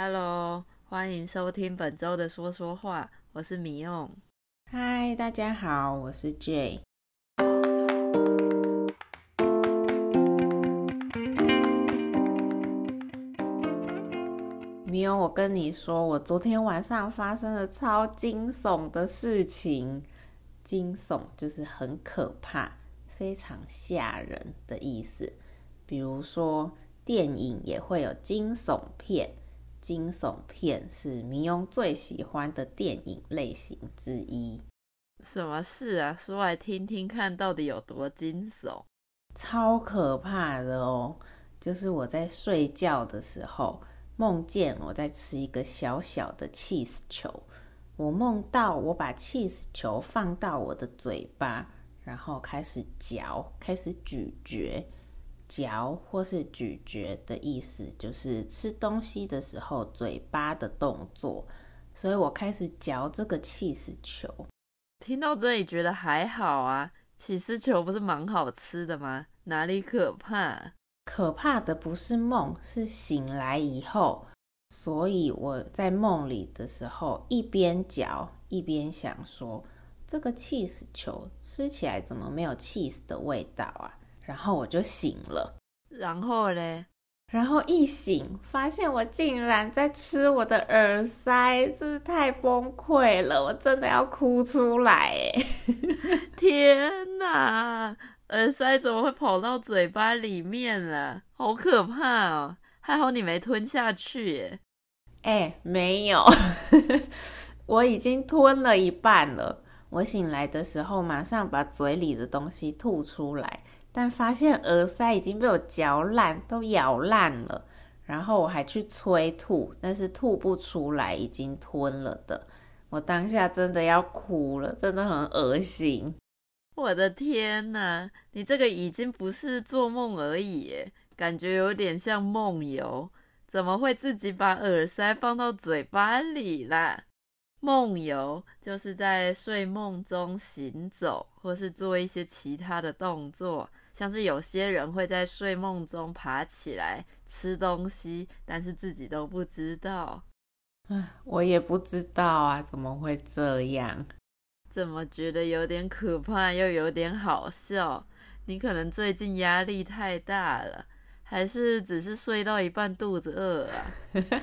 Hello，欢迎收听本周的说说话，我是米用。嗨，大家好，我是 Jay。米用，我跟你说，我昨天晚上发生了超惊悚的事情。惊悚就是很可怕、非常吓人的意思。比如说，电影也会有惊悚片。惊悚片是民庸最喜欢的电影类型之一。什么事啊？说来听听看，到底有多惊悚？超可怕的哦！就是我在睡觉的时候，梦见我在吃一个小小的 cheese 球。我梦到我把 cheese 球放到我的嘴巴，然后开始嚼，开始咀嚼。嚼或是咀嚼的意思，就是吃东西的时候嘴巴的动作。所以我开始嚼这个起司球。听到这里觉得还好啊，起司球不是蛮好吃的吗？哪里可怕？可怕的不是梦，是醒来以后。所以我在梦里的时候，一边嚼一边想说，这个起司球吃起来怎么没有起司的味道啊？然后我就醒了，然后嘞，然后一醒发现我竟然在吃我的耳塞，真是太崩溃了，我真的要哭出来哎！天哪，耳塞怎么会跑到嘴巴里面了？好可怕哦！还好你没吞下去耶。哎，没有，我已经吞了一半了。我醒来的时候，马上把嘴里的东西吐出来。但发现耳塞已经被我嚼烂，都咬烂了。然后我还去催吐，但是吐不出来，已经吞了的。我当下真的要哭了，真的很恶心。我的天哪，你这个已经不是做梦而已，感觉有点像梦游。怎么会自己把耳塞放到嘴巴里啦？梦游就是在睡梦中行走，或是做一些其他的动作。像是有些人会在睡梦中爬起来吃东西，但是自己都不知道。唉，我也不知道啊，怎么会这样？怎么觉得有点可怕，又有点好笑？你可能最近压力太大了，还是只是睡到一半肚子饿啊？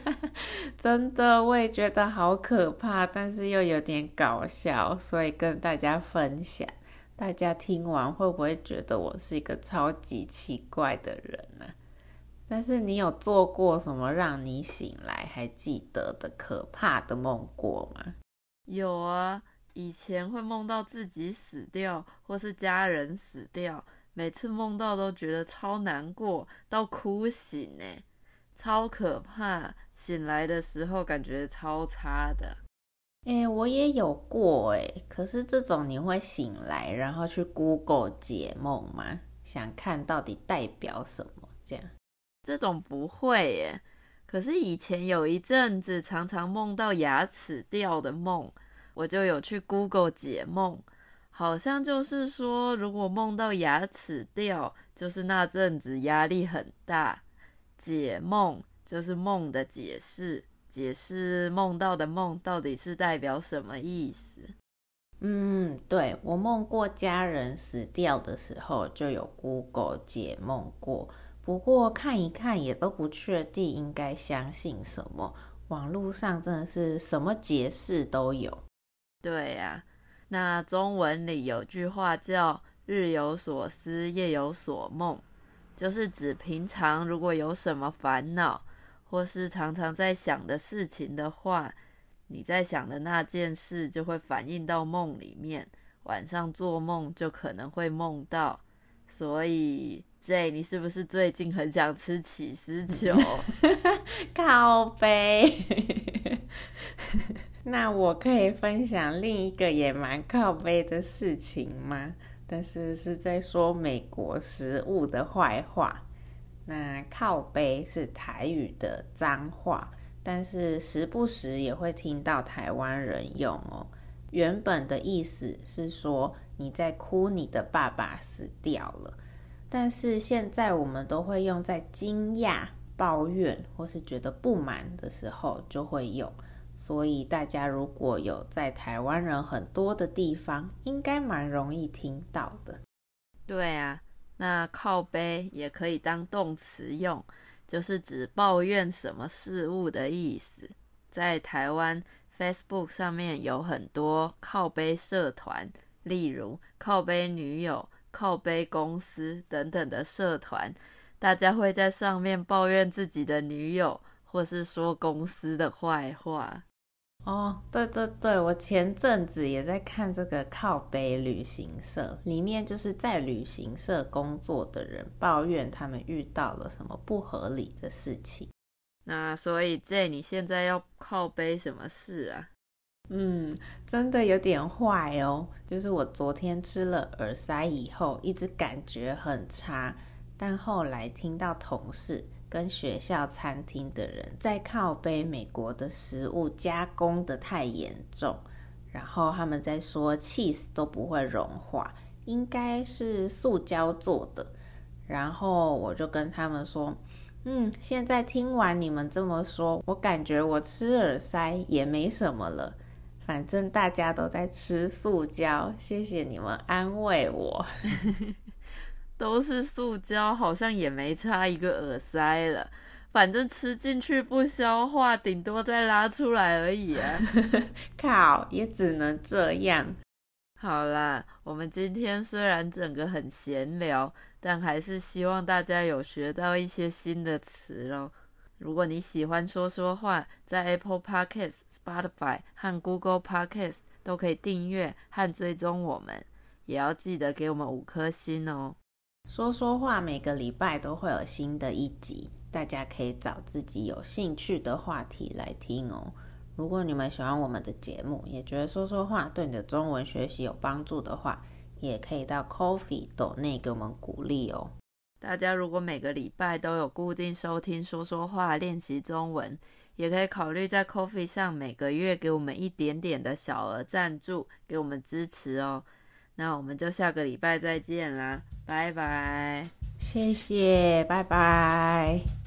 真的，我也觉得好可怕，但是又有点搞笑，所以跟大家分享。大家听完会不会觉得我是一个超级奇怪的人呢？但是你有做过什么让你醒来还记得的可怕的梦过吗？有啊，以前会梦到自己死掉，或是家人死掉，每次梦到都觉得超难过，到哭醒呢，超可怕。醒来的时候感觉超差的。诶，我也有过诶，可是这种你会醒来，然后去 Google 解梦吗？想看到底代表什么？这样，这种不会耶。可是以前有一阵子常常梦到牙齿掉的梦，我就有去 Google 解梦，好像就是说，如果梦到牙齿掉，就是那阵子压力很大。解梦就是梦的解释。解释梦到的梦到底是代表什么意思？嗯，对，我梦过家人死掉的时候，就有 Google 解梦过。不过看一看也都不确定应该相信什么。网络上真的是什么解释都有。对呀，那中文里有句话叫“日有所思，夜有所梦”，就是指平常如果有什么烦恼。或是常常在想的事情的话，你在想的那件事就会反映到梦里面，晚上做梦就可能会梦到。所以，J，你是不是最近很想吃起司球？靠背。那我可以分享另一个也蛮靠背的事情吗？但是是在说美国食物的坏话。那靠背是台语的脏话，但是时不时也会听到台湾人用哦。原本的意思是说你在哭，你的爸爸死掉了，但是现在我们都会用在惊讶抱怨或是觉得不满的时候就会用。所以大家如果有在台湾人很多的地方，应该蛮容易听到的。对啊，那靠背也可以当动词用，就是指抱怨什么事物的意思。在台湾 Facebook 上面有很多靠背社团，例如靠背女友、靠背公司等等的社团，大家会在上面抱怨自己的女友。或是说公司的坏话哦，对对对，我前阵子也在看这个靠背旅行社，里面就是在旅行社工作的人抱怨他们遇到了什么不合理的事情。那所以 J，你现在要靠背什么事啊？嗯，真的有点坏哦，就是我昨天吃了耳塞以后，一直感觉很差，但后来听到同事。跟学校餐厅的人在靠背美国的食物加工得太严重，然后他们在说 cheese 都不会融化，应该是塑胶做的。然后我就跟他们说，嗯，现在听完你们这么说，我感觉我吃耳塞也没什么了，反正大家都在吃塑胶，谢谢你们安慰我。都是塑胶，好像也没差一个耳塞了。反正吃进去不消化，顶多再拉出来而已啊！靠，也只能这样。好啦，我们今天虽然整个很闲聊，但还是希望大家有学到一些新的词喽。如果你喜欢说说话，在 Apple Podcast、Spotify 和 Google Podcast 都可以订阅和追踪我们，也要记得给我们五颗星哦。说说话，每个礼拜都会有新的一集，大家可以找自己有兴趣的话题来听哦。如果你们喜欢我们的节目，也觉得说说话对你的中文学习有帮助的话，也可以到 Coffee 斗内给我们鼓励哦。大家如果每个礼拜都有固定收听说说话练习中文，也可以考虑在 Coffee 上每个月给我们一点点的小额赞助，给我们支持哦。那我们就下个礼拜再见啦，拜拜！谢谢，拜拜。